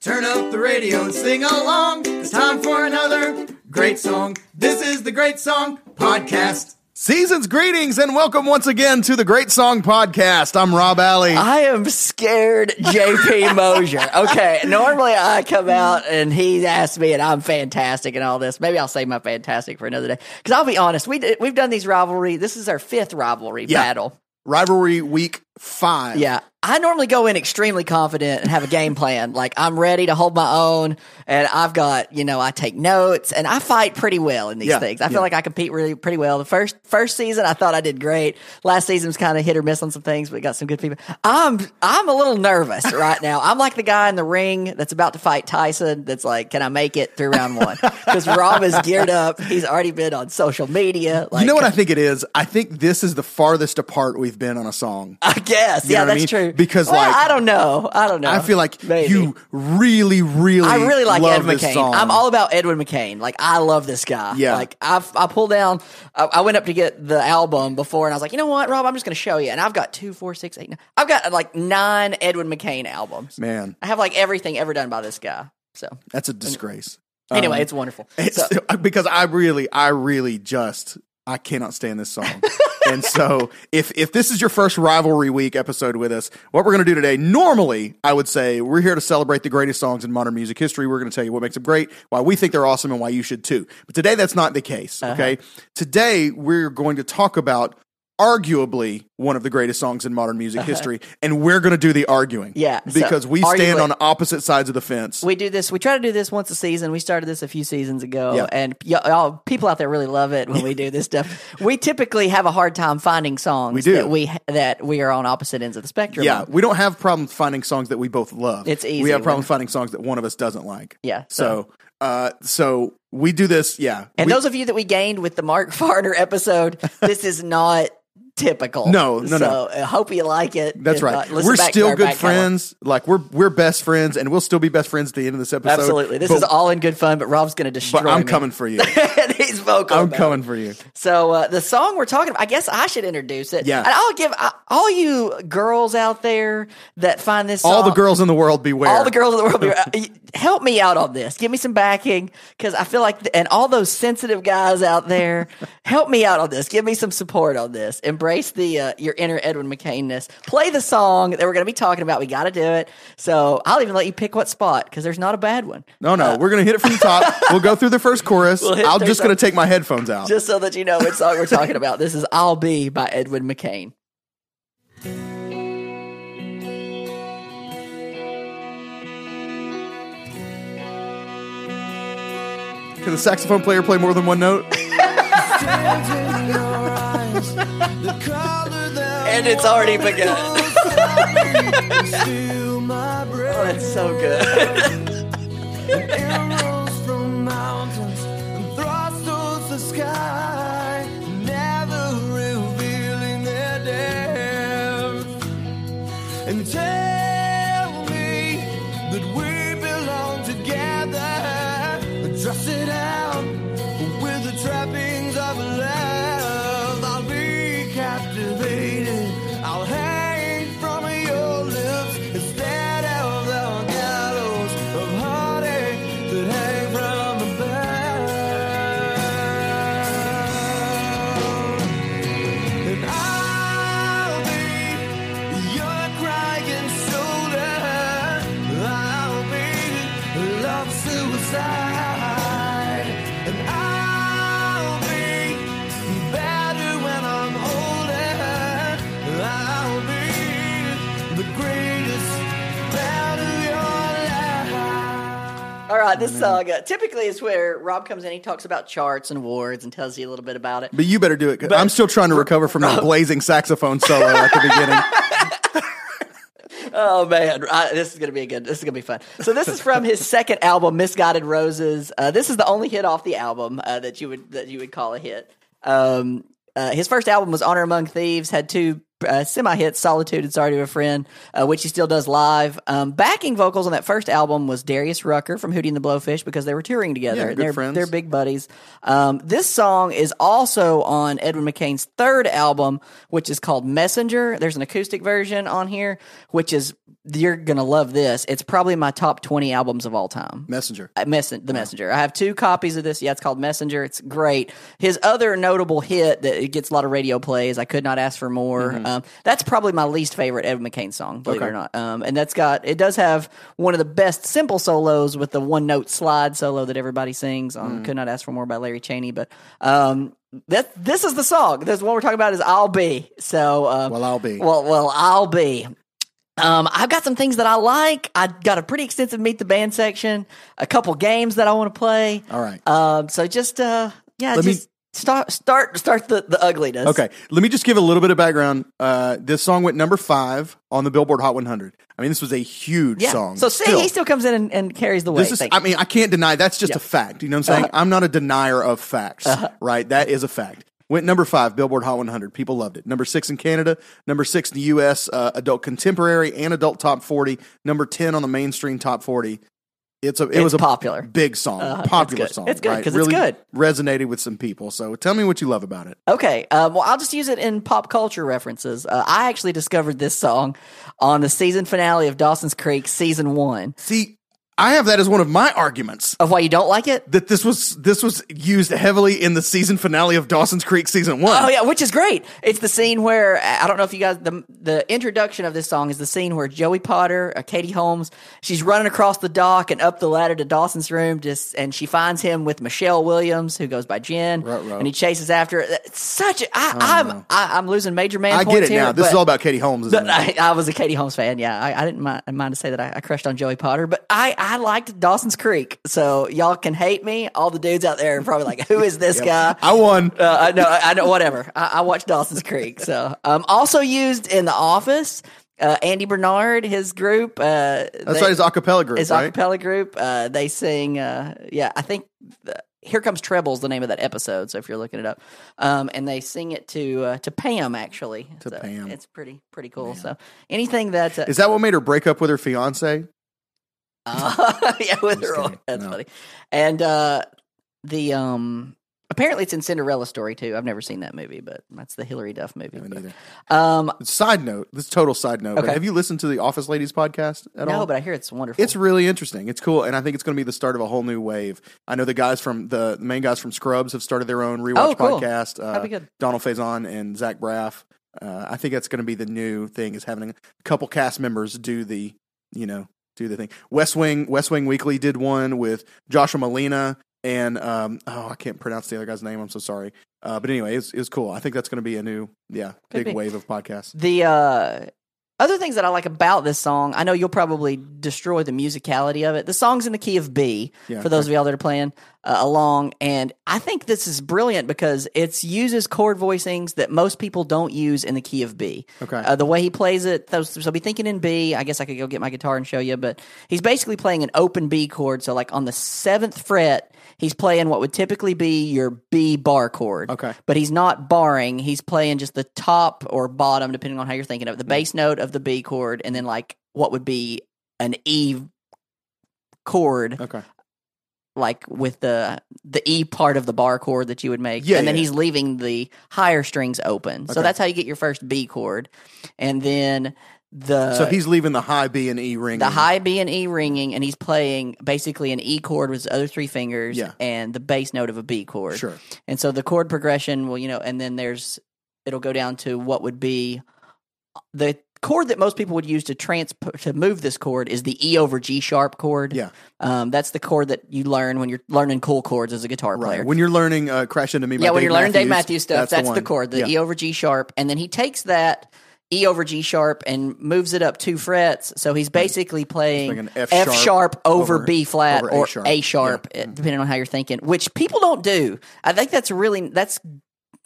Turn up the radio and sing along. It's time for another great song. This is the Great Song Podcast. Season's greetings and welcome once again to the Great Song Podcast. I'm Rob Alley. I am scared, JP Mosier. Okay, normally I come out and he asks me, and I'm fantastic and all this. Maybe I'll save my fantastic for another day. Because I'll be honest, we did, we've done these rivalry. This is our fifth rivalry Yeah. battle. Rivalry week five. Yeah, I normally go in extremely confident and have a game plan. Like I'm ready to hold my own, and I've got you know I take notes and I fight pretty well in these Yeah, things. I feel yeah. like I compete really pretty well. The first first season I thought I did great. Last season was kind of hit or miss on some things, but got some good people. I'm I'm a little nervous right now. I'm like the guy in the ring that's about to fight Tyson. That's like, can I make it through round one? Because Rob is geared up. He's already been on social media. Like, You know what I think it is? I think this is the farthest apart we've been on a song. I guess. You yeah, what I that's mean? true. Because, Well, like, I don't know. I don't know. I feel like Maybe. you really, really, I really like love Ed McCain. I'm all about Edwin McCain. Like I love this guy. Yeah. Like I I pulled down. I, I went up to get the album before, and I was like, you know what, Rob, I'm just going to show you. And I've got two, four, six, eight. Nine. I've got like nine Edwin McCain albums. Man, I have like everything ever done by this guy. So that's a disgrace. anyway, Um, it's wonderful. It's So- because I really, I really just I cannot stand this song. and so if if this is your first rivalry week episode with us, what we're gonna do today, normally I would say we're here to celebrate the greatest songs in modern music history. We're gonna tell you what makes them great, why we think they're awesome, and why you should too. But today that's not the case. Uh-huh. Okay. Today we're going to talk about arguably one of the greatest songs in modern music history, and we're going to do the arguing. Uh-huh. Yeah, so because we stand on opposite sides of the fence. we do this. We try to do this once a season. We started this a few seasons ago, Yeah. and y'all, people out there really love it when we do this stuff. We typically have a hard time finding songs We do. that we that we are on opposite ends of the spectrum. Yeah, we don't have problems finding songs that we both love. It's easy We have problems finding songs that one of us doesn't like. Yeah, So, uh, so we do this. Yeah. And We- those of you that we gained with the Mark Farner episode, this is not typical. No, no, no. I hope you like it. that's If right. not, we're still good friends. Like we're we're best friends, and we'll still be best friends at the end of this episode. Absolutely. This But- is all in good fun, but Rob's going to destroy But I'm me. coming for you. he's vocal. I'm coming it. for you. So uh, the song we're talking about, I guess I should introduce it. Yeah. And I'll give uh, all you girls out there that find this song, All the girls in the world beware. all the girls in the world, be- help me out on this. Give me some backing because I feel like, and all those sensitive guys out there, help me out on this. Give me some support on this. Embrace the uh, your inner Edwin McCainness. Play the song that we're going to be talking about. We got to do it. So I'll even let you pick what spot because there's not a bad one. No, no, we're gonna hit it from the top. we'll go through the first chorus. We'll I'm just gonna take my headphones out. Just so that you know what song we're talking about. This is "I'll Be" by Edwin McCain. Can the saxophone player play more than one note? And it's already begun. oh, that's so good. Arrows from mountains and thrusts this song uh, typically is where Rob comes in. He talks about charts and awards and tells you a little bit about it. But you better do it. 'cause I'm still trying to recover from that blazing saxophone solo at the beginning. Oh man, I, this is gonna be a good. This is gonna be fun. So this is from his second album, Misguided Roses. Uh, this is the only hit off the album uh, that you would that you would call a hit. Um, uh, his first album was Honor Among Thieves. Had two uh, semi hit Solitude and Sorry to a Friend, uh, which he still does live. Um, backing vocals on that first album was Darius Rucker from Hootie and the Blowfish because they were touring together. Yeah, good they're, friends. They're big buddies. Um, this song is also on Edwin McCain's third album, which is called Messenger. There's an acoustic version on here, which is you're gonna love this. It's probably my top twenty albums of all time. Messenger. Uh, the Messenger. I have two copies of this. Yeah, it's called Messenger. It's great. His other notable hit that gets a lot of radio plays, I Could Not Ask for More. Um, that's probably my least favorite Evan McCain song, believe it or not. Um, and that's got, it does have one of the best simple solos with the one note slide solo that everybody sings on Could Not Ask for More by Larry Chaney. But um, that, this is the song. This one we're talking about is I'll Be. So, um, Well, I'll be. well, well, I'll be. Um, I've got some things that I like. I got a pretty extensive meet the band section, a couple games that I want to play. All right. Um, so just uh, yeah, Let me- just start start start the the ugliness. Okay, let me just give a little bit of background. Uh, this song went number five on the Billboard Hot 100. I mean, this was a huge Yeah. song. So see, Still, he still comes in and, and carries the weight. This is, I mean, I can't deny that's just Yeah. a fact. You know what I'm saying? Uh-huh. I'm not a denier of facts, right? That is a fact. Went number five, Billboard Hot 100. People loved it. Number six in Canada. Number six in the U.S. Uh, adult contemporary and adult top 40. Number 10 on the mainstream top 40. It's a it It's was a popular. big song. It's popular song. It's good right? 'cause it's really good. Resonated with some people. So tell me what you love about it. Okay, um, well, I'll just use it in pop culture references. Uh, I actually discovered this song on the season finale of Dawson's Creek, season one. See, I have that as one of my arguments. Of why you don't like it? that this was this was used heavily in the season finale of Dawson's Creek season one. Oh yeah, which is great. It's the scene where I don't know if you guys the the introduction of this song is the scene where Joey Potter, uh, Katie Holmes, she's running across the dock and up the ladder to Dawson's room, just and she finds him with Michelle Williams, who goes by Jen, Ruh-roh. and he chases after her. It's such. A, I, I'm I, I'm losing major man. I get it here, now. This is all about Katie Holmes, it? I, I was a Katie Holmes fan. Yeah, I, I didn't mind, mind to say that I, I crushed on Joey Potter, but I, I liked Dawson's Creek. So y'all can hate me. All the dudes out there are probably like, "Who is this guy?" I won. Uh, I know, I know, whatever. I, I watched Dawson's Creek. So, um, also used in The Office. Uh, Andy Bernard, his group. Uh, That's they- right. His acapella group, his right? acapella group. Uh, they sing. Uh, yeah, I think. The, here comes Treble's the name of that episode. So if you're looking it up, um, and they sing it to uh, to Pam actually. To So Pam. It's pretty pretty cool. So anything that uh, Is that what made her break up with her fiance? Uh, yeah, with her. kidding. That's No. funny. And uh, the um, apparently it's in Cinderella story too. I've never seen that movie, but that's the Hilary Duff movie. But, um, Side note. This total side note. But Okay. have you listened to the Office Ladies podcast at all? no, but I hear it's wonderful. It's really interesting. It's cool, and I think it's going to be the start of a whole new wave. I know the guys from the main guys from Scrubs have started their own rewatch Oh, cool. podcast. Uh, That'd be good. Donald Faison and Zach Braff. Uh, I think that's going to be the new thing is having a couple cast members do the you know do the thing. West Wing West Wing Weekly did one with Joshua Malina and um, oh I can't pronounce the other guy's name. I'm so sorry. Uh, but anyway, it's it's cool. I think that's going to be a new yeah Could big be. wave of podcasts. The uh, other things that I like about this song, I know you'll probably destroy the musicality of it. The song's in the key of B Yeah, for those of y'all that are playing uh, along, and I think this is brilliant because it uses chord voicings that most people don't use in the key of B. Okay. Uh, the way he plays it, those, so be thinking in B. I guess I could go get my guitar and show you, but he's basically playing an open B chord. So like on the seventh fret, he's playing what would typically be your B bar chord Okay. but he's not barring. He's playing just the top or bottom, depending on how you're thinking of it, the bass note of the B chord, and then like what would be an E chord, Okay. like with the the E part of the bar chord that you would make, Yeah, and then yeah. he's leaving the higher strings open. So that's how you get your first B chord, and then the so he's leaving the high B and E ring. the high B and E ringing, and he's playing basically an E chord with his other three fingers, Yeah. and the bass note of a B chord. Sure. And so the chord progression will, you know, and then there's it'll go down to what would be the chord that most people would use to trans to move this chord is the E over G sharp chord. Yeah. Um, that's the chord that you learn when you're learning cool chords as a guitar Right. player. When you're learning uh, "Crash Into Me," by yeah, when Dave you're learning Dave Matthews, Matthews stuff, that's, the, one. chord, the Yeah. E over G sharp, and then he takes that E over G sharp and moves it up two frets. So he's basically playing like F F, sharp over, over- B flat over A or sharp. A sharp, Yeah. depending on how you're thinking, which people don't do. I think that's really that's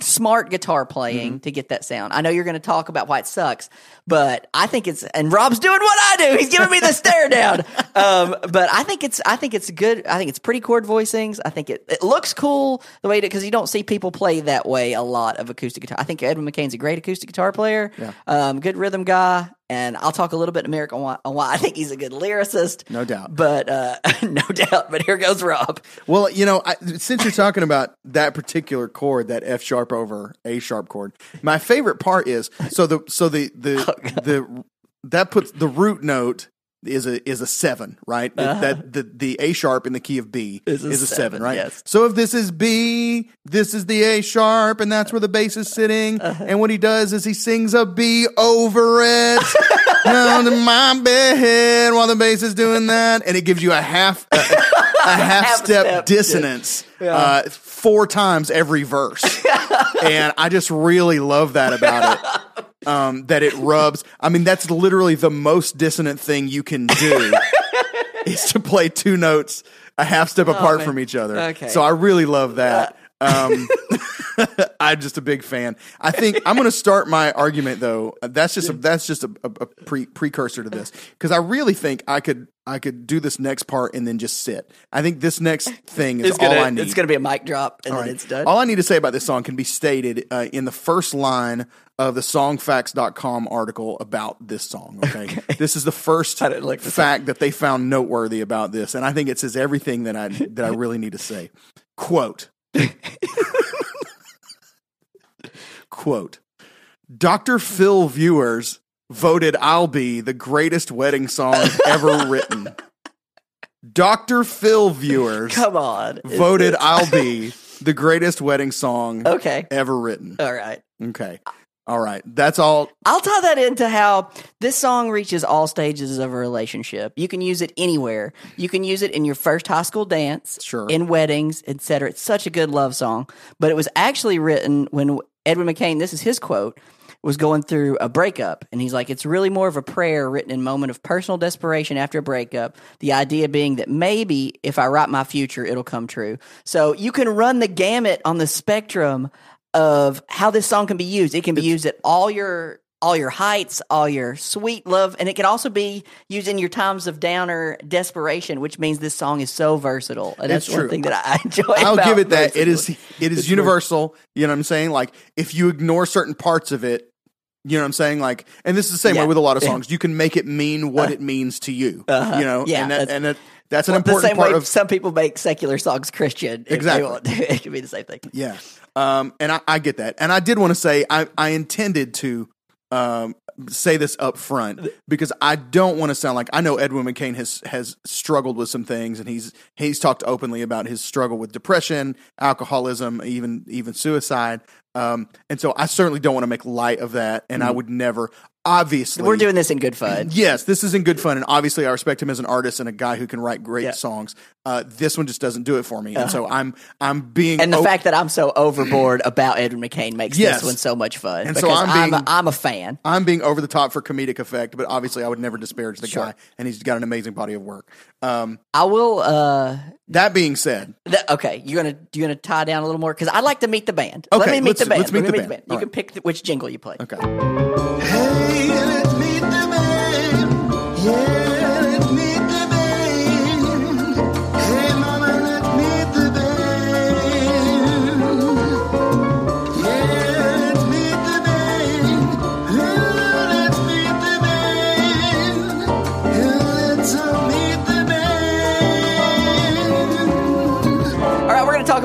smart guitar playing Mm-hmm. to get that sound. I know you're going to talk about why it sucks, but I think it's and Rob's doing what I do. He's giving me the stare down. Um, but I think it's I think it's good. I think it's pretty chord voicings. I think it, it looks cool the way because you don't see people play that way a lot of acoustic guitar. I think Edwin McCain's a great acoustic guitar player. Um, good rhythm guy. And I'll talk a little bit in America on why, on why I think he's a good lyricist. No doubt. But uh, no doubt. But here goes Rob. Well, you know, I, since you're talking about that particular chord, that F sharp over A sharp chord, my favorite part is so the so the the Oh, the that puts the root note is a is a seven, right? That- That the the A sharp in the key of B Uh-huh. Is a seven, seven, right? yes. So if this is B, this is the A sharp, and that's where the bass is sitting. Uh-huh. And what he does is he sings a B over it down to my bed while the bass is doing that, and it gives you a half a, a half step step dissonance uh, four times every verse, and I just really love that about it um, that it rubs. I mean, that's literally the most dissonant thing you can do is to play two notes a half step apart Oh, man. from each other. Okay. So I really love that. Um, I'm just a big fan. I think I'm going to start my argument though. That's just a, that's just a, a, a pre, precursor to this because I really think I could I could do this next part and then just sit. I think this next thing is It's gonna, all I need. it's gonna be a mic drop, and All then right. it's done. All I need to say about this song can be stated uh, in the first line of the songfacts.com article about this song. Okay. This is the first I didn't fact that they found noteworthy about this. And I think it says everything that I, that I really need to say. Quote. Quote. Dr. Phil viewers voted I'll Be the greatest wedding song ever written. Dr. Phil viewers Come on, voted I'll Be the greatest wedding song Okay, ever written. all right. Okay. All right. That's all. I'll tie that into how this song reaches all stages of a relationship. You can use it anywhere. You can use it in your first high school dance, Sure. in weddings, etc. It's such a good love song. But it was actually written when Edwin McCain, this is his quote, was going through a breakup. And he's like, it's really more of a prayer written in moment of personal desperation after a breakup. The idea being that maybe if I write my future, it'll come true. So you can run the gamut on the spectrum of how this song can be used. It can be used at all your all your heights, all your sweet love, and it can also be used in your times of downer desperation, which means this song is so versatile. And that's It's one thing that I enjoy. I'll about give it that. It is basically. it is universal. You know what I'm saying? Like if you ignore certain parts of it, you know what I'm saying? Like and this is the same Yeah. way with a lot of songs. You can make it mean what it means to you. Uh-huh. You know? Yeah, And that, and that, that's an Well, the important same part way of some people make secular songs Christian. Exactly. It can be the same thing. Yeah. Um, and I, I get that. And I did want to say I, I intended to um, say this up front because I don't want to sound like I know Edwin McCain has has struggled with some things and he's he's talked openly about his struggle with depression, alcoholism, even even suicide. Um, and so I certainly don't want to make light of that and I would never obviously We're doing this in good fun. Yes, this is in good fun, and obviously I respect him as an artist and a guy who can write great Yeah. Uh-huh. songs. Uh, this one just doesn't do it for me, and so I'm I'm being And the op- fact that I'm so overboard about edward McCain makes Yes. this one so much fun. And so I'm I'm, a, I'm a fan. I'm being over the top for comedic effect, but obviously I would never disparage the Sure. guy, and he's got an amazing body of work. Um, I will. uh that being said, th- Okay, you're gonna you're gonna tie down a little more because I'd like to meet the band. Okay, Let me meet let's- the band. let's meet Let me the band. You All can right. pick the, which jingle you play. okay. Hey, meet the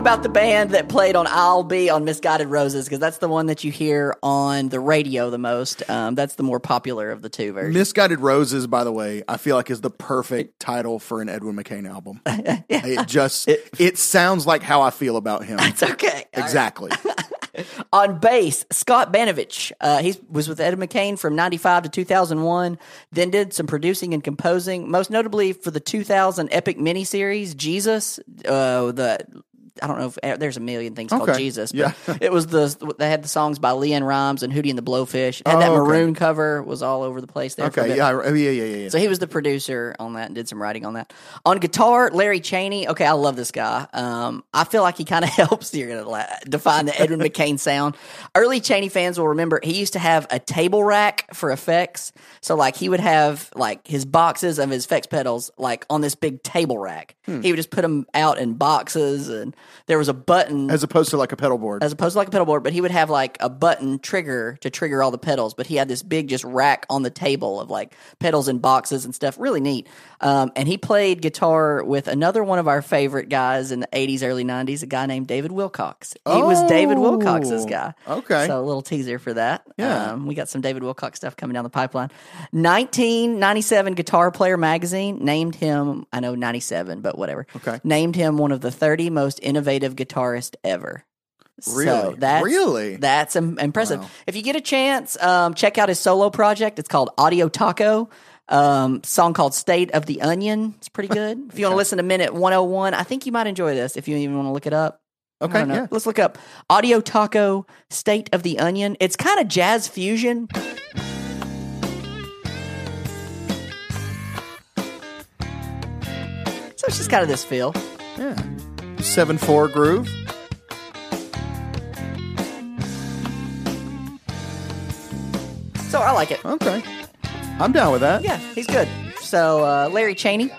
about the band that played on "I'll Be" on "Misguided Roses" because that's the one that you hear on the radio the most. Um, that's the more popular of the two versions. Misguided Roses, by the way, I feel like is the perfect title for an Edwin McCain album. It just it, sounds like how I feel about him. It's okay. Right. Exactly. On bass, Scott Banovich. Uh, he was with Ed McCain from 95 to 2001, then did some producing and composing, most notably for the 2000 epic miniseries, Jesus. Uh, the I don't know if uh, there's a million things called Okay. Jesus, but Yeah. it was the they had the songs by LeAnn Rimes and Hootie and the Blowfish. Had that Oh, okay. maroon cover was all over the place there. Okay. bit. Yeah. Yeah. Yeah. Yeah. So he was the producer on that and did some writing on that. On guitar, Larry Chaney. Okay, I love this guy. Um, I feel like he kind of helps. You're gonna la- define the Edwin McCain sound. Early Chaney fans will remember he used to have a table rack for effects. So like he would have like his boxes of his effects pedals like on this big table rack. He would just put them out in boxes and there was a button As opposed to like a pedal board. as opposed to like a pedal board, but he would have like a button trigger to trigger all the pedals. But he had this big just rack on the table of like pedals and boxes and stuff. Really neat. Um, and he played guitar with another one of our favorite guys in the 80s, early 90s, a guy named David Wilcox. He was David Wilcox's Oh, guy. okay. So a little teaser for that. Yeah. Um, we got some David Wilcox stuff coming down the pipeline. 1997 Guitar Player magazine named him, I know 97, but whatever. Okay. Named him one of the 30 most innovative guitarist ever. So Really? that's, Really? That's im- impressive. Wow. If you get a chance, um, check out his solo project. It's called Audio Taco. Um, song called State of the Onion. It's pretty good. If you want to listen to Minute 101, I think you might enjoy this if you even want to look it up. Okay, yeah. Let's look up Audio Taco State of the Onion. It's kind of jazz fusion. So it's just kind of this feel. Yeah. 7 4 groove. So I like it. Okay. I'm down with that. Yeah, he's good. So uh, Larry Chaney.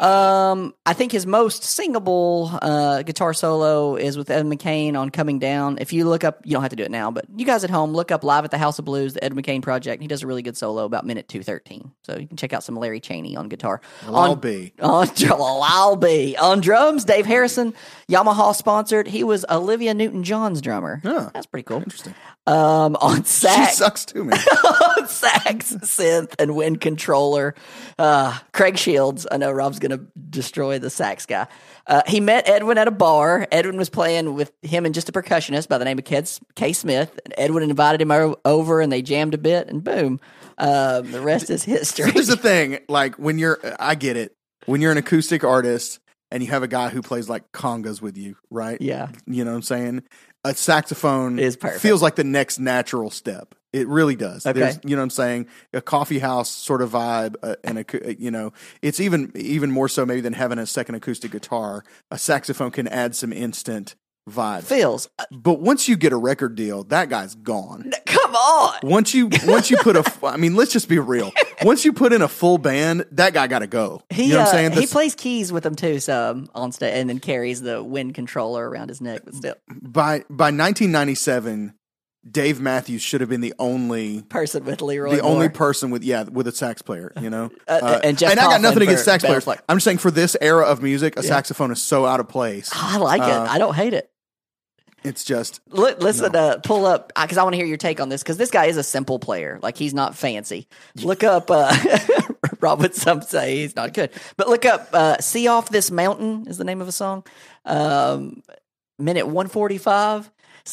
Um, I think his most singable uh, guitar solo is with Ed McCain on "Coming Down." If you look up, you don't have to do it now, but you guys at home look up "Live at the House of Blues," the Ed McCain project. He does a really good solo about minute two thirteen. So you can check out some Larry Chaney on guitar. Well, I'll on, be. on well, I'll be on drums. Dave Harrison, Yamaha sponsored. He was Olivia Newton John's drummer. That's pretty cool. Interesting. Um, on She sax, sucks too, man. sax, synth, and wind controller. Uh, Craig Shields. I know Rob's going to destroy the sax guy. Uh, he met Edwin at a bar. Edwin was playing with him and just a percussionist by the name of Ked, K. Smith. And Edwin invited him over, and they jammed a bit, and boom, um, the rest is history. Here's the thing, like when you're, I get it. When you're an acoustic artist and you have a guy who plays like congas with you, right? Yeah. You know what I'm saying? A saxophone Is perfect. feels like the next natural step. It really does. Okay. There's, you know what I'm saying? A coffee house sort of vibe, uh, and a, you know, it's even even more so maybe than having a second acoustic guitar. A saxophone can add some instant vibe. Feels. Uh, But once you get a record deal, that guy's gone. come on. Once you once you put a I mean, let's just be real. Once you put in a full band, that guy got to go. He, you know what I'm uh, saying? he This- plays keys with them too, some on stage, and then carries the wind controller around his neck. But still, by by 1997, Dave Matthews should have been the only person with LeRoi. the only person with yeah with a sax player. You know, Uh, and Jeff I got nothing against sax players. I'm just saying for this era of music, a saxophone is so out of place. I like Uh, it. I don't hate it. It's just Li- Listen, uh, pull up because I want to hear your take on this because this guy is a simple player. Like he's not fancy. Look up. Uh, Rob would some say he's not good, but look up. Uh, "See off this mountain" is the name of a song. Um, minute one forty five.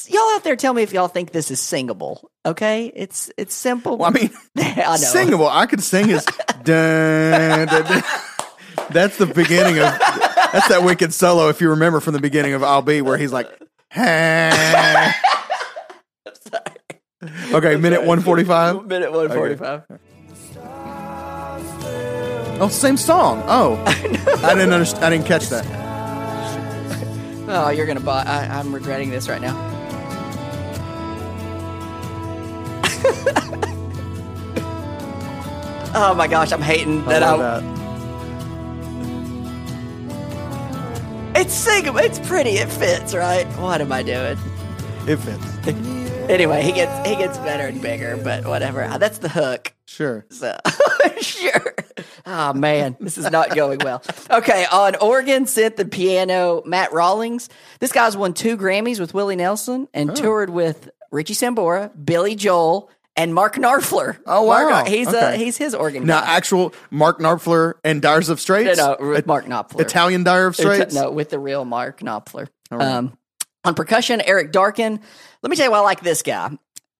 Y'all out there, tell me if y'all think this is singable. Okay, it's it's simple. well, I mean, I know. singable. I could sing as dun, dun, dun. That's the beginning of that's that wicked solo. If you remember from the beginning of "I'll Be," where he's like, "Hey." Okay, minute one forty five. Minute one forty five. Oh, same song. Oh, I didn't understand. I didn't catch that. Oh, you're gonna buy. I, I'm regretting this right now. oh my gosh, I'm hating that. I I, that. It's singable. It's pretty. It fits, right? What am I doing? It fits. Anyway, he gets he gets better and bigger, but whatever. Uh, That's the hook. Sure. So sure. Oh man, this is not going well. Okay, on organ, synth, and piano, Matt Rollings. This guy's won two Grammys with Willie Nelson and toured with Richie Sambora, Billy Joel, and Mark Knarfler. Oh, Mark- wow. he's uh, Okay. he's his organ Now, guy. actual Mark Knopfler and Dyers of No, Straits. no, with Mark Knopfler. Italian Dyer of Straits. No, with the real Mark Knopfler. right. Um, on percussion, Eric Darken. Let me tell you why I like this guy.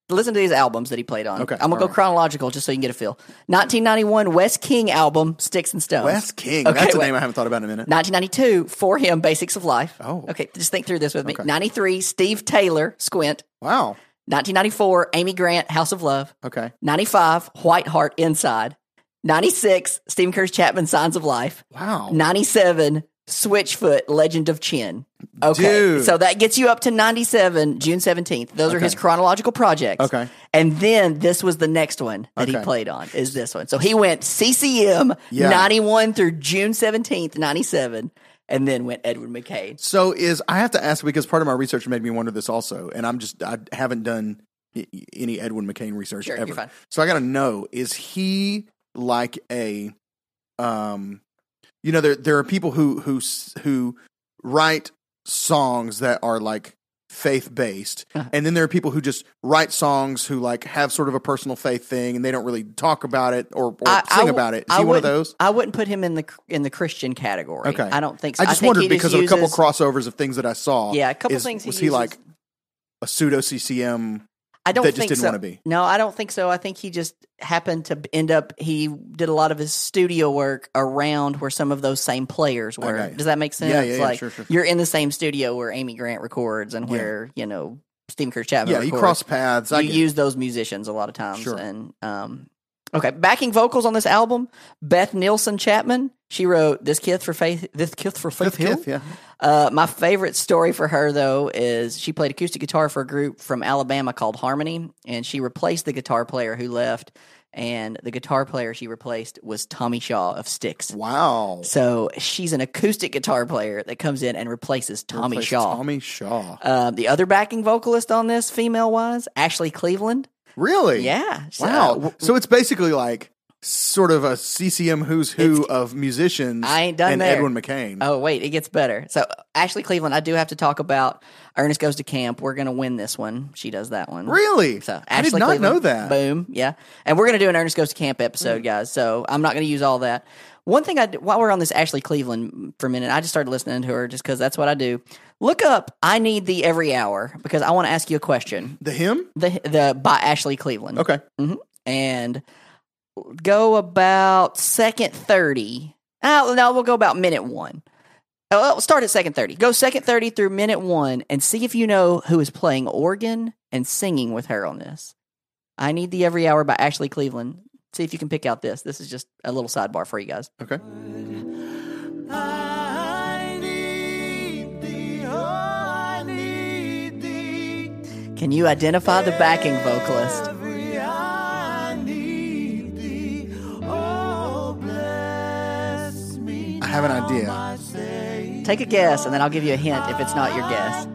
Listen to these albums that he played on. Okay, I'm gonna all go right. chronological just so you can get a feel. 1991 Wes King album, Sticks and Stones. Wes King. Okay, That's a wait. name I haven't thought about in a minute. 1992 4Him, Basics of Life. Oh. okay. Just think through this with me. Okay. 93 Steve Taylor, Squint. Wow. 1994 Amy Grant, House of Love. Okay. 95 White Heart, Inside. 96 Steven Curtis Chapman, Signs of Life. Wow. 97 Switchfoot Legend of Chin. Okay. Dude. So that gets you up to 97 June 17th. Those are his chronological projects. Okay. And then this was the next one that he played on is this one. So he went CCM Yeah. 91 through June 17th 97. And then went Edwin McCain. So is I have to ask because part of my research made me wonder this also, and I'm just I haven't done any Edwin McCain research Sure, ever. So I got to know: is he like a, um, you know, there there are people who who who write songs that are like faith based, Uh-huh. and then there are people who just write songs who like have sort of a personal faith thing, and they don't really talk about it or, or I- I sing w- about it. Is I he one of those? I wouldn't put him in the in the Christian category. Okay. I don't think. so. I just think wondered he just because of a couple crossovers of things that I saw. Yeah, a couple is- things he was he like a pseudo CCM? I don't that just think didn't so. wanna be. No, I don't think so. I think he just happened to end up. He did a lot of his studio work around where some of those same players were. Okay. Does that make sense? Yeah, yeah, yeah, like sure, sure. you're in the same studio where Amy Grant records and where you know Steven Curtis Chapman. Yeah, records. crossed paths. I you use those musicians a lot of times. Sure. And um, okay, backing vocals on this album: Beth Nielsen Chapman. She wrote "This Kith for Faith." This Kith for Faith Hill. Kith, yeah. Uh, my favorite story for her though is she played acoustic guitar for a group from Alabama called Harmony, and she replaced the guitar player who left. And the guitar player she replaced was Tommy Shaw of Styx. Wow. So she's an acoustic guitar player that comes in and replaces Tommy Replaced Shaw. Tommy Shaw. Uh, the other backing vocalist on this, female wise, Ashley Cleveland. Really? Yeah. So- Wow. So it's basically like sort of a CCM who's who of musicians. I ain't done and there. Edwin McCain. Oh wait, it gets better. So Ashley Cleveland, I do have to talk about. Ernest goes to camp. We're gonna win this one. She does that one. Really? So I did Ashley not Cleveland, know that. Boom, yeah. And we're gonna do an Ernest goes to camp episode, mm. guys. So I'm not gonna use all that. One thing I while we're on this Ashley Cleveland for a minute, I just started listening to her just because that's what I do. Look up "I Need Thee Every Hour" because I want to ask you a question. The hymn, The the by Ashley Cleveland. Okay. Mm-hmm. and go about second 30. Oh, no, we'll go about minute one. Oh, well, start at second 30. Go second 30 through minute one and see if you know who is playing organ and singing with her on this. I Need Thee Every Hour by Ashley Cleveland. See if you can pick out this. This is just a little sidebar for you guys. Okay. I need thee, oh, I need thee. Can you identify the backing vocalist? I have an idea. Take a guess, and then I'll give you a hint if it's not your guess.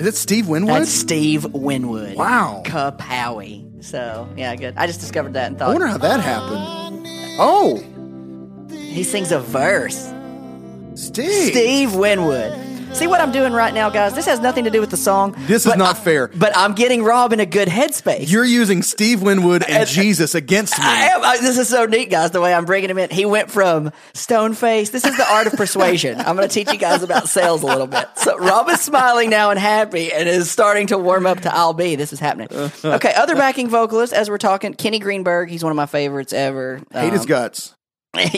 Is it Steve Winwood? That's Steve Winwood. Wow. Kapowie. So, yeah, good. I just discovered that and thought. I wonder how that happened. Oh, he sings a verse. Steve. Steve Winwood. See what I'm doing right now, guys? This has nothing to do with the song. This is not I- fair. But I'm getting Rob in a good headspace. You're using Steve Winwood and And- Jesus against me. I am. I, this is so neat, guys. The way I'm bringing him in, he went from stone face. This is the art of persuasion. I'm going to teach you guys about sales a little bit. So Rob is smiling now and happy, and is starting to warm up to "I'll be." This is happening. Okay, other backing vocalists as we're talking, Kenny Greenberg. He's one of my favorites ever. Hate his Um, guts.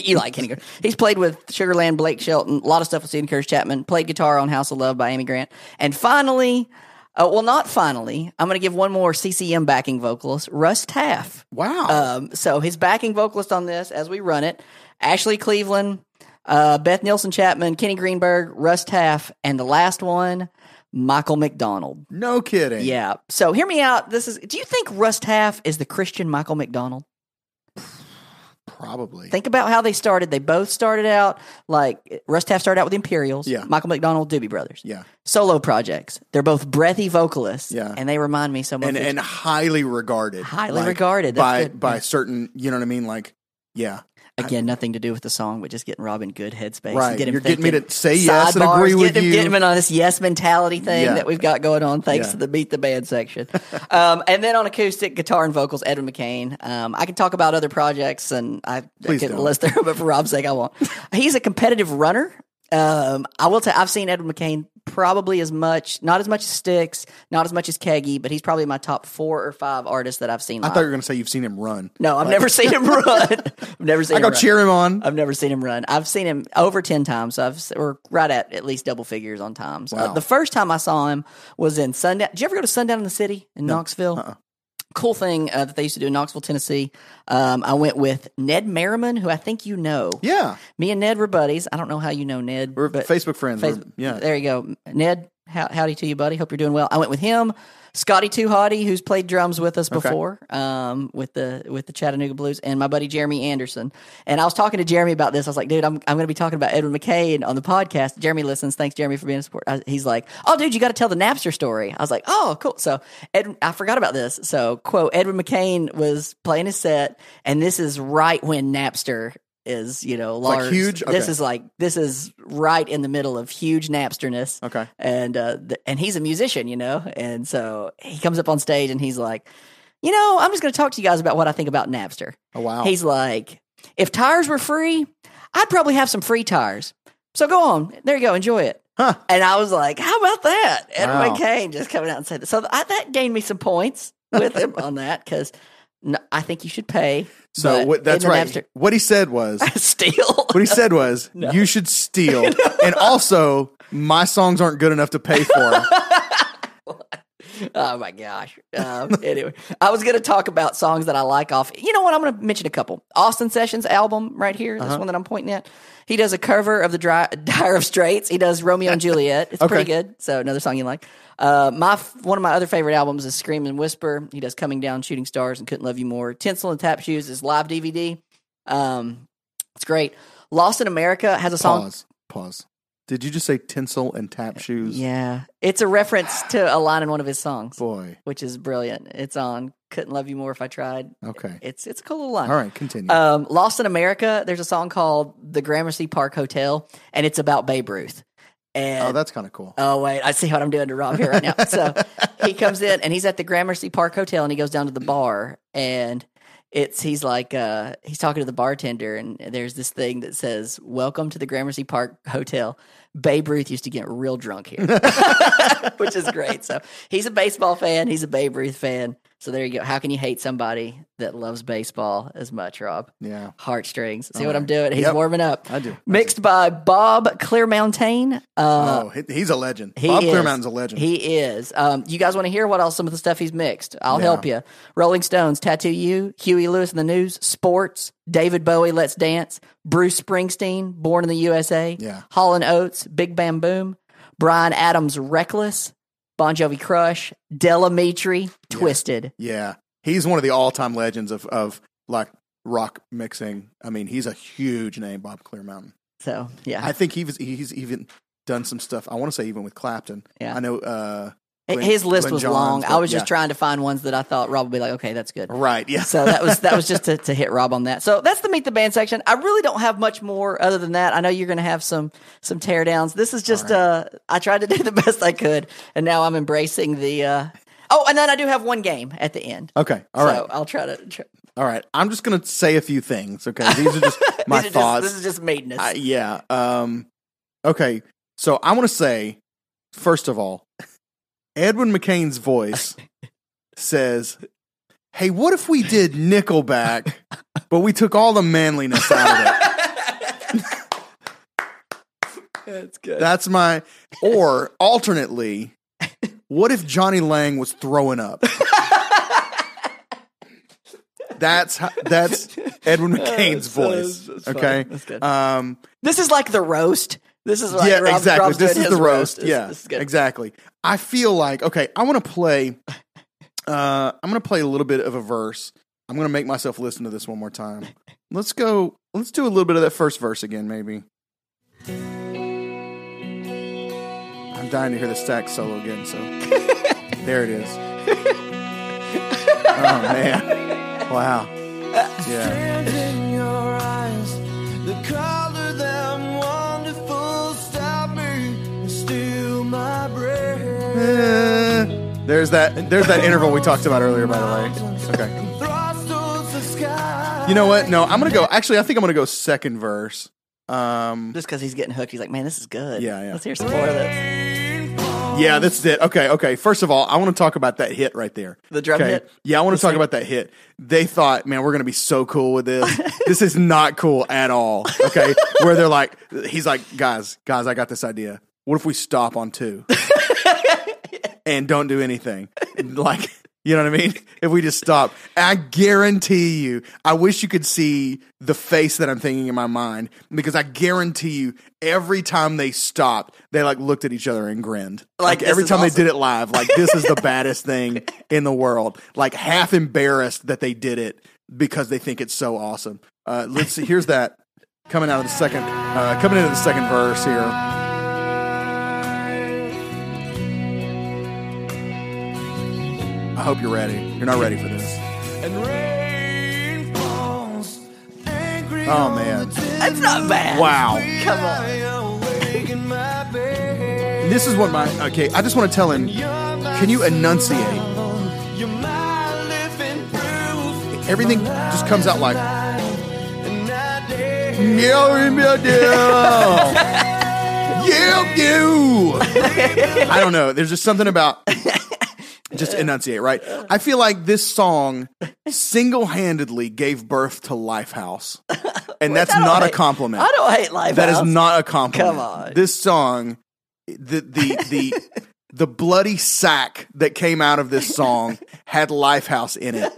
You like Kenny Green. He's played with Sugarland, Blake Shelton, a lot of stuff with Steven Curtis Chapman, played guitar on House of Love by Amy Grant. And finally, uh, well, not finally, I'm going to give one more CCM backing vocalist, Russ Taff. Wow. Um, so his backing vocalist on this, as we run it, Ashley Cleveland, uh, Beth Nielsen Chapman, Kenny Greenberg, Russ Taff, and the last one, Michael McDonald. no kidding. Yeah. So hear me out. This is. Do you think Russ Taff is the Christian Michael McDonald? Probably. Think about how they started. They both started out like Russ Taff started out with the Imperials. Yeah. Michael McDonald, Doobie Brothers. yeah. Solo projects. They're both breathy vocalists. Yeah. And they remind me so much. And and highly regarded. Highly Like, regarded. That's by good. by Yeah. certain, you know what I mean? Like, yeah. Again, nothing to do with the song, but just getting Rob in good headspace. and Right. Get him You're getting me to say yes and agree with getting him, you. Getting him in on this yes mentality thing Yeah. that we've got going on thanks Yeah. to the Beat the Band section. um, and then on acoustic guitar and vocals, Edwin McCain. Um, I can talk about other projects and I, I Please could don't. list them, but for Rob's sake, I won't. He's a competitive runner. Um, I will tell I've seen Edward McCain probably as much, not as much as Styx, not as much as Keggy, but he's probably my top four or five artists that I've seen. I thought you were going to say you've seen him run. no, I've never seen him run. I've never seen I him go run. cheer him on. I've never seen him run. I've seen him over 10 times. So I've, we're right at at least double figures on times. Uh, the first time I saw him was in Sundown. Did you ever go to Sundown in the City in Knoxville? Uh-uh. Cool thing uh, that they used to do in Knoxville, Tennessee. Um, I went with Ned Merriman, who I think you know. Yeah. Me and Ned were buddies. I don't know how you know Ned. We're but Facebook friends. Face- We're- yeah. There you go. Ned, How, howdy to you, buddy. Hope you're doing well. I went with him. Scotty Too Hottie, who's played drums with us before, um, with the with the Chattanooga Blues, and my buddy Jeremy Anderson. And I was talking to Jeremy about this. I was like, dude, I'm I'm going to be talking about Edwin McCain on the podcast. Jeremy listens. Thanks, Jeremy, for being a support. I, he's like, oh, dude, you got to tell the Napster story. I was like, oh, cool. So Ed, I forgot about this. So quote, Edwin McCain was playing his set, and this is right when Napster is you know like large. huge? This is like this is right in the middle of huge Napsterness Okay. and uh, th- and he's a musician, you know, and so he comes up on stage and he's like, you know, I'm just going to talk to you guys about what I think about Napster. Oh wow. He's like, if tires were free, I'd probably have some free tires. So go on, there you go, enjoy it. Huh. And I was like, how about that? Edwin Wow. McCain just coming out and saying that. So I, that gained me some points with him on that because I think you should pay. so what, that's right. What he said was Steal. what he said was you should steal, and also my songs aren't good enough to pay for. Oh my gosh. Um, anyway, I was going to talk about songs that I like off. You know what? I'm going to mention a couple. Austin Sessions album right here. Uh-huh. This one that I'm pointing at. He does a cover of the Dry, Dire of Straits. He does Romeo and Juliet. It's pretty good. So another song you like. Uh, my one of my other favorite albums is Scream and Whisper. He does Coming Down, Shooting Stars, and Couldn't Love You More. Tinsel and Tap Shoes is live DVD. Um, it's great. Lost in America has a song. Pause. Pause. Did you just say tinsel and tap shoes? Yeah, it's a reference to a line in one of his songs. Boy. which is brilliant. It's on Couldn't Love You More If I Tried. Okay. It's it's a cool little line. All right. Continue. Um, Lost in America, there's a song called The Gramercy Park Hotel, and it's about Babe Ruth. And oh, that's kind of cool. Oh wait, I see what I'm doing to Rob here right now. So he comes in and he's at the Gramercy Park Hotel and he goes down to the bar and it's he's like uh he's talking to the bartender and there's this thing that says welcome to the Gramercy Park Hotel. Babe Ruth used to get real drunk here. Which is great. So he's a baseball fan, he's a Babe Ruth fan. So there you go. How can you hate somebody that loves baseball as much, Rob? Yeah. Heartstrings. See All what I'm doing? He's Yep. warming up. I do. I Mixed by Bob Clearmountain. Uh, oh, he's a legend. he Bob is. Clearmountain's a legend. He is. Um, you guys want to hear what else some of the stuff he's mixed? I'll Yeah. help you. Rolling Stones, Tattoo You, Huey Lewis and the News, Sports, David Bowie, Let's Dance, Bruce Springsteen, Born in the USA, Yeah. Hall and Oates, Big Bam Boom, Bryan Adams, Reckless, Bon Jovi Crush, Del Amitri, Twisted. yeah. He's one of the all-time legends of of like rock mixing. I mean, he's a huge name, Bob Clearmountain. So yeah, I think he was, he's even done some stuff. I want to say even with Clapton. Yeah. I know. Uh, Glenn- his list Glenn was Johns, long. I was just yeah. trying to find ones that I thought Rob would be like, okay, that's good. right. Yeah. So that was that was just to, to hit Rob on that. So that's the meet the band section. I really don't have much more other than that. I know you're going to have some some teardowns. This is just uh I tried to do the best I could, and now I'm embracing the. uh Oh, and then I do have one game at the end. Okay. All right. So I'll try to. Try, All right. I'm just gonna say a few things. Okay. These are just my are just- thoughts. this is just maintenance. I- yeah. Um. Okay. So I want to say, first of all, Edwin McCain's voice says, "Hey, what if we did Nickelback, but we took all the manliness out of it?" that's good. That's my. Or alternately, what if Jonny Lang was throwing up? That's how, that's Edwin McCain's That's- voice. that's fine. okay. That's good. Um. this is like the roast. This is like yeah, Rob, exactly. Rob's this is the roast. This- yeah, this is good. exactly. I feel like okay. I want to play. Uh, I'm going to play a little bit of a verse. I'm going to make myself listen to this one more time. Let's go. Let's do a little bit of that first verse again, maybe. I'm dying to hear the stack solo again. So there it is. Oh man! Wow. Yeah. Eh, There's that. There's that interval we talked about earlier. By the way. Okay. Thrust towards the sky. You know what? No, I'm gonna go. Actually, I think I'm gonna go second verse. Um, Just because he's getting hooked, he's like, man, this is good. Yeah, yeah. Let's hear some more of this. yeah, that's it. Okay, okay. First of all, I want to talk about that hit right there. The drum okay. hit? Yeah, I want to talk about that hit. They thought, man, we're gonna be so cool with this. this is not cool at all. Okay, where they're like, he's like, guys, guys, I got this idea. What if we stop on two and don't do anything? Like, You know what I mean? If we just stop, I guarantee you, I wish you could see the face that I'm thinking in my mind because I guarantee you, every time they stopped, they like looked at each other and grinned. Like, Like, every time awesome. they did it live, like this is the baddest thing in the world. Like half embarrassed that they did it because they think it's so awesome. Uh, let's see. Here's that coming out of the second, uh, coming into the second verse here. I hope you're ready. You're not ready for this. And rain falls angry Oh, man. the tin That's not bad. Wow. Come on. I awake in my bed. This is what my okay. I just want to tell him. Can you enunciate? You're my living proof. Everything just comes out like. And I dare Yeah, you. I don't know. There's just something about just enunciate, right? I feel like this song single-handedly gave birth to Lifehouse, and that's don't not a compliment. I don't hate life. That is not a compliment. Come on. This song, the the the the bloody sack that came out of this song had Lifehouse in it,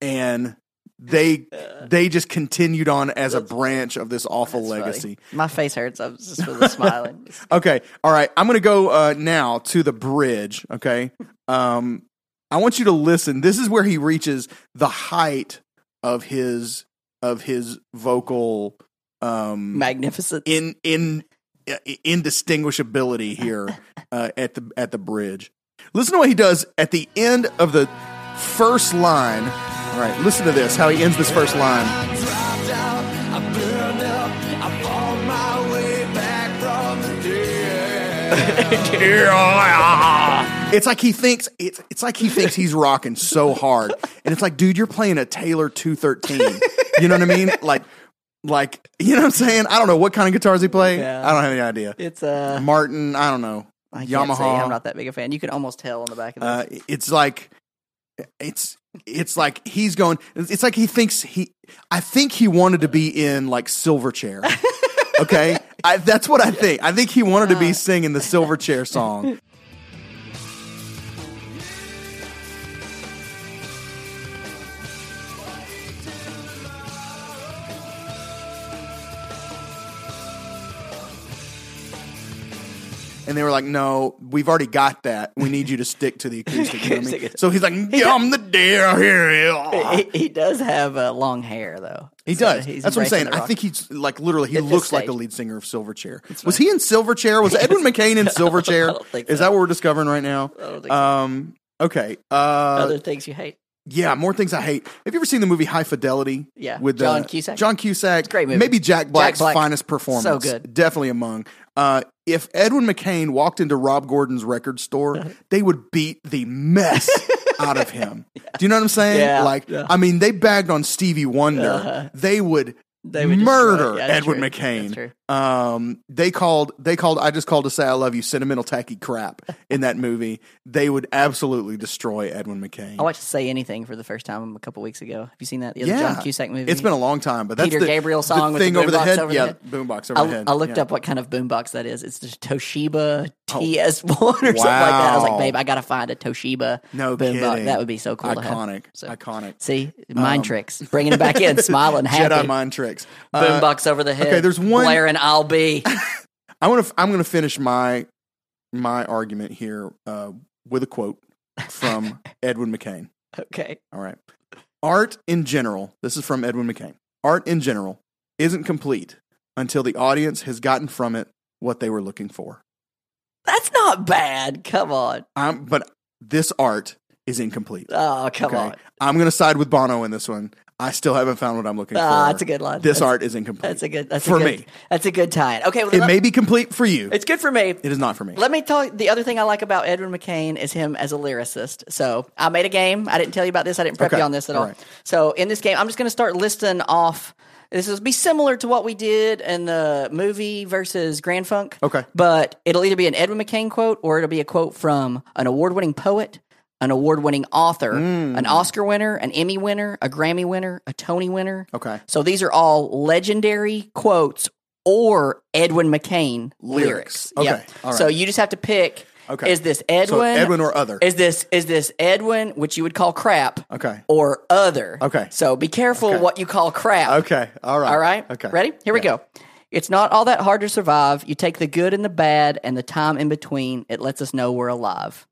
and they they just continued on as a branch of this awful legacy. My face hurts. I'm just really smiling. Okay, all right. I'm gonna go uh, now to the bridge. Okay, um, I want you to listen. This is where he reaches the height of his of his vocal um, Magnificent. in in uh, indistinguishability here uh, at the at the bridge. Listen to what he does at the end of the first line. All right, listen to this. How he ends this first line. It's like he thinks it's it's like he thinks he's rocking so hard, and it's like, dude, you're playing a Taylor two thirteen. You know what I mean? Like, like you know what I'm saying? I don't know what kind of guitars he play. Yeah. I don't have any idea. It's uh, Martin, I don't know. I can't Yamaha. say I'm not that big a fan. You can almost tell on the back of Uh, it's like it's it's like he's going. It's like he thinks he. I think he wanted to be in like Silverchair. Okay, I, that's what I think. I think he wanted to be singing the Silverchair song. And they were like, "No, we've already got that. We need you to stick to the acoustic." You know what I mean? So he's like, "Yeah, "I'm the deer here." he, he does have uh, long hair though. He So does. That's what I'm saying. I think he's like literally. He At this looks like the lead singer of Silverchair. Was he in Silverchair? Was Edwin McCain in Silverchair? don't think Is so. that what we're discovering right now? I don't think so. Um. Okay. Uh. other things you hate. Yeah. More things I hate. Have you ever seen the movie High Fidelity? Yeah, With John uh, Cusack. John Cusack. great movie. Maybe Jack Black's Black. finest performance. So good. Definitely among. Uh. If Edwin McCain walked into Rob Gordon's record store, they would beat the mess out of him. Do you know what I'm saying? Yeah, Like, yeah. I mean, they bagged on Stevie Wonder. Uh-huh. They would They would murder yeah, Edwin true. McCain. Um, they called they called I just called to say I love you sentimental tacky crap in that movie. They would absolutely destroy Edwin McCain. I watched "Say Anything" for the first time a couple weeks ago. Have you seen that? The other yeah, John Cusack movie. It's been a long time, but that's Peter the, Gabriel song the with the over the boombox head. over yeah, head. boombox over I, the head. I looked yeah. up what kind of boombox that is. It's the Toshiba TS1 or something like that. I was like, babe, I gotta find a Toshiba No boombox. kidding. That would be so cool. To iconic, have. So, iconic. See, mind tricks, bringing it back in, smiling, happy. Jedi mind tricks. Uh, Boombox over the head. okay, there's one- blaring. I'll be. I want to. I'm going to finish my my argument here uh, with a quote from Edwin McCain. okay. All right. Art in general, this is from Edwin McCain. Art in general isn't complete until the audience has gotten from it what they were looking for. That's not bad. Come on. Um, but this art is incomplete. Oh, come Okay. on. I'm going to side with Bono in this one. I still haven't found what I'm looking for. Ah, that's a good line. This That's- art is incomplete. That's a good. That's for a good, me. That's a good tie. Okay, well, It let- may be complete for you. it's good for me. It is not for me. Let me tell you the other thing I like about Edwin McCain is him as a lyricist. So I made a game. I didn't tell you about this. I didn't prep Okay. you on this at all. All right. So in this game, I'm just going to start listing off. This will be similar to what we did in the movie versus Grand Funk. Okay. But it'll either be an Edwin McCain quote or it'll be a quote from an award winning poet, an award winning author, Mm. an Oscar winner, an Emmy winner, a Grammy winner, a Tony winner. Okay. So these are all legendary quotes or Edwin McCain lyrics. Lyrics. Okay. Yep. All right. So you just have to pick. Okay. Is this Edwin? So Edwin or other. Is this is this Edwin, which you would call crap? Okay. Or other? Okay. So be careful Okay. what you call crap. Okay. All right. All right. Okay. Ready? Here we go. It's not all that hard to survive. You take the good and the bad and the time in between. It lets us know we're alive.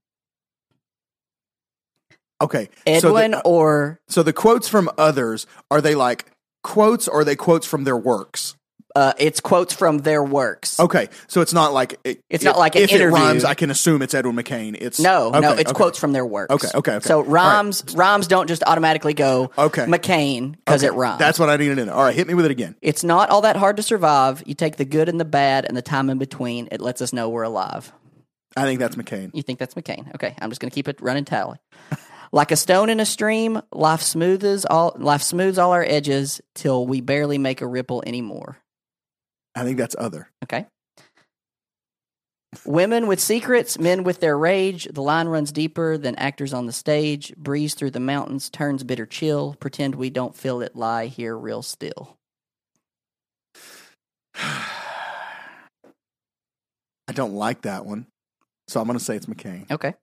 Okay. Edwin So the, or so the quotes from others are they like quotes or are they quotes from their works? uh, it's quotes from their works. Okay. So it's not like it, It's not like an if interview. it rhymes, I can assume it's Edwin McCain. It's No, no, it's okay. quotes from their works. Okay, okay, okay. So All right. rhymes rhymes don't just automatically go Okay. McCain because Okay, it rhymes. That's what I needed to know. All right, hit me with it again. It's not all that hard to survive. You take the good and the bad and the time in between. It lets us know we're alive. I think that's McCain. You think that's McCain? Okay, I'm just going to keep it running tally. Like a stone in a stream, life smooths all life smooths all our edges till we barely make a ripple anymore. I think that's other. Okay. Women with secrets, men with their rage. The line runs deeper than actors on the stage. Breeze through the mountains turns bitter chill. Pretend we don't feel it. Lie here real still. I don't like that one. So I'm going to say it's McCain. Okay.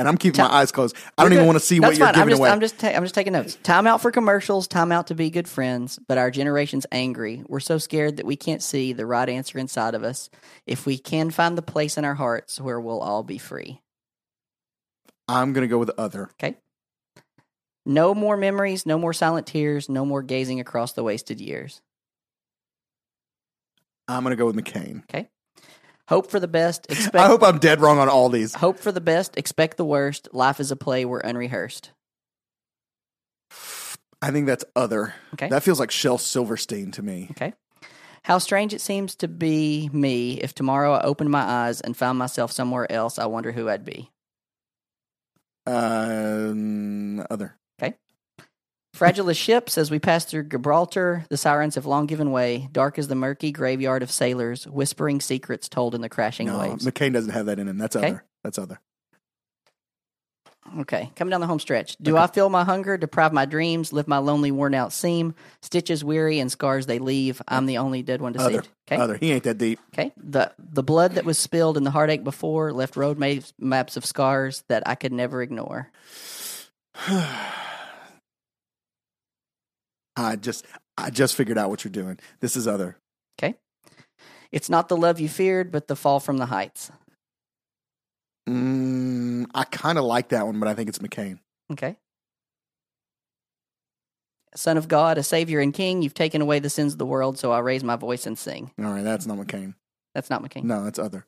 And I'm keeping my eyes closed. I don't even want to see That's what you're fine. giving I'm just, away. I'm just, ta- I'm just taking notes. Time out for commercials. Time out to be good friends. But our generation's angry. We're so scared that we can't see the right answer inside of us. If we can find the place in our hearts where we'll all be free. I'm going to go with other. Okay. No more memories. No more silent tears. No more gazing across the wasted years. I'm going to go with McCain. Hope for the best. Expect. I hope I'm dead wrong on all these. Hope for the best. Expect the worst. Life is a play. We're unrehearsed. I think that's other. Okay. That feels like Shel Silverstein to me. Okay. How strange it seems to be me. If tomorrow I opened my eyes and found myself somewhere else, I wonder who I'd be. Um, other. Fragile as ships as we pass through Gibraltar, the sirens have long given way. Dark as the murky graveyard of sailors, whispering secrets told in the crashing No, waves. McCain doesn't have that in him. That's Okay. other. That's other. Okay, coming down the home stretch. Do Okay. I feel my hunger, deprive my dreams, live my lonely, worn out seam? Stitches weary and scars they leave. I'm the only dead one to see. Okay. Other. He ain't that deep. Okay. The the blood that was spilled and the heartache before left road maps of scars that I could never ignore. I just, I just figured out what you're doing. This is other. Okay. It's not the love you feared, but the fall from the heights. Mm, I kind of like that one, but I think it's McCain. Okay. Son of God, a Savior and King, you've taken away the sins of the world, so I raise my voice and sing. All right, that's not McCain. That's not McCain. No, that's other.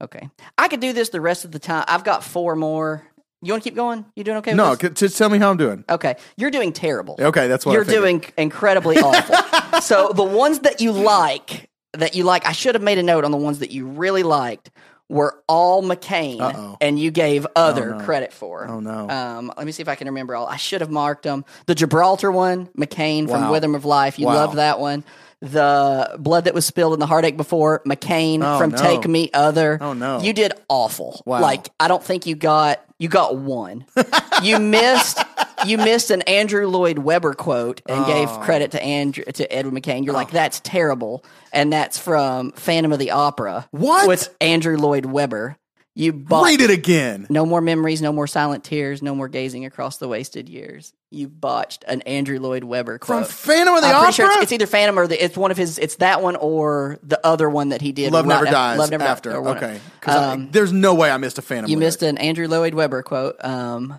Okay. I could do this the rest of the time. I've got four more. You want to keep going? You doing okay with No, c- just tell me how I'm doing. Okay. You're doing terrible. Okay, that's what I You're figured. doing incredibly awful. so the ones that you like, that you like, I should have made a note on the ones that you really liked were all McCain, Uh-oh. and you gave other Oh, no. credit for. Oh no. Um, let me see if I can remember all. I should have marked them. The Gibraltar one, McCain from Wow. Of Life. You Wow. loved that one. The blood that was spilled in the heartache before, McCain Oh, from no. Take Me Other. Oh, no. You did awful. Wow. Like I don't think you got you got one. you missed you missed an Andrew Lloyd Webber quote and gave Oh. credit to Andrew to Edward McCain. You're like oh. that's terrible, and that's from Phantom of the Opera. What? with Andrew Lloyd Webber? You bought Read it again. no more memories, no more silent tears, no more gazing across the wasted years. You botched an Andrew Lloyd Webber quote. From. Phantom of the I'm Opera. sure it's, it's either Phantom or the, it's one of his. It's that one or the other one that he did. Love never after- dies. Love never after. Dies, okay. 'Cause I- Um, there's no way I missed a Phantom. you lyric. missed an Andrew Lloyd Webber quote. Um,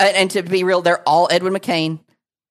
and, and to be real, they're all Edwin McCain.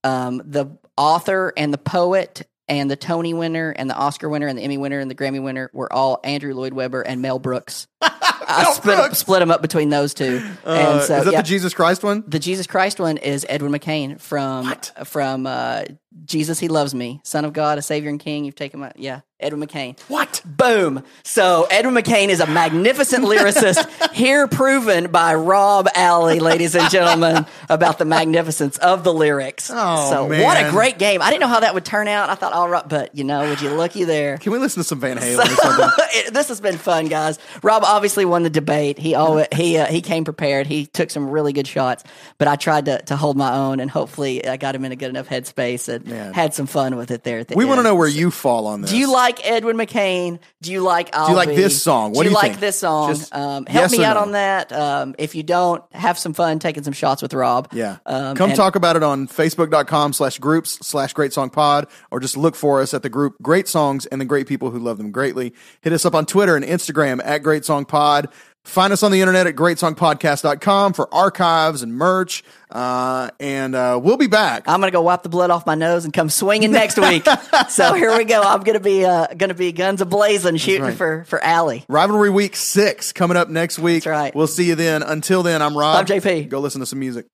Um, the author and the poet and the Tony winner and the Oscar winner and the Emmy winner and the Grammy winner were all Andrew Lloyd Webber and Mel Brooks. I split, Brooks! split them up between those two. Uh, and so, is that yeah. the Jesus Christ one? The Jesus Christ one is Edwin McCain from from uh, Jesus He Loves Me, Son of God, a Savior and King. You've taken my yeah, Edwin McCain. What? Boom. So Edwin McCain is a magnificent lyricist here proven by Rob Alley, ladies and gentlemen, about the magnificence of the lyrics. Oh, so what a great game. I didn't know how that would turn out. I thought, all right, but you know, would you looky there? Can we listen to some Van Halen or? It- this has been fun, guys. Rob, obviously obviously won the debate. He always, he uh, he came prepared. He took some really good shots, but I tried to, to hold my own, and hopefully I got him in a good enough headspace and Man. had some fun with it there. At the We want to know where you fall on this. Do you like Edwin McCain? Do you like I'll you like this song? What do do you, you like think? this song? Just um, help yes me out no? on that. Um, if you don't, have some fun taking some shots with Rob. Yeah. Um, Come talk about it on facebook.com slash groups slash great song pod, or just look for us at the group Great Songs and the great people who love them greatly. Hit us up on Twitter and Instagram at Great Song Pod. Find us on the internet at greatsongpodcast.com for archives and merch. Uh, and uh, we'll be back. I'm gonna go wipe the blood off my nose and come swinging next week. so here we go. I'm gonna be uh, gonna be guns a blazing shooting right. for for Allie. Rivalry Week 6 coming up next week. That's right. We'll see you then. Until then, I'm Rob. I'm JP. Go listen to some music.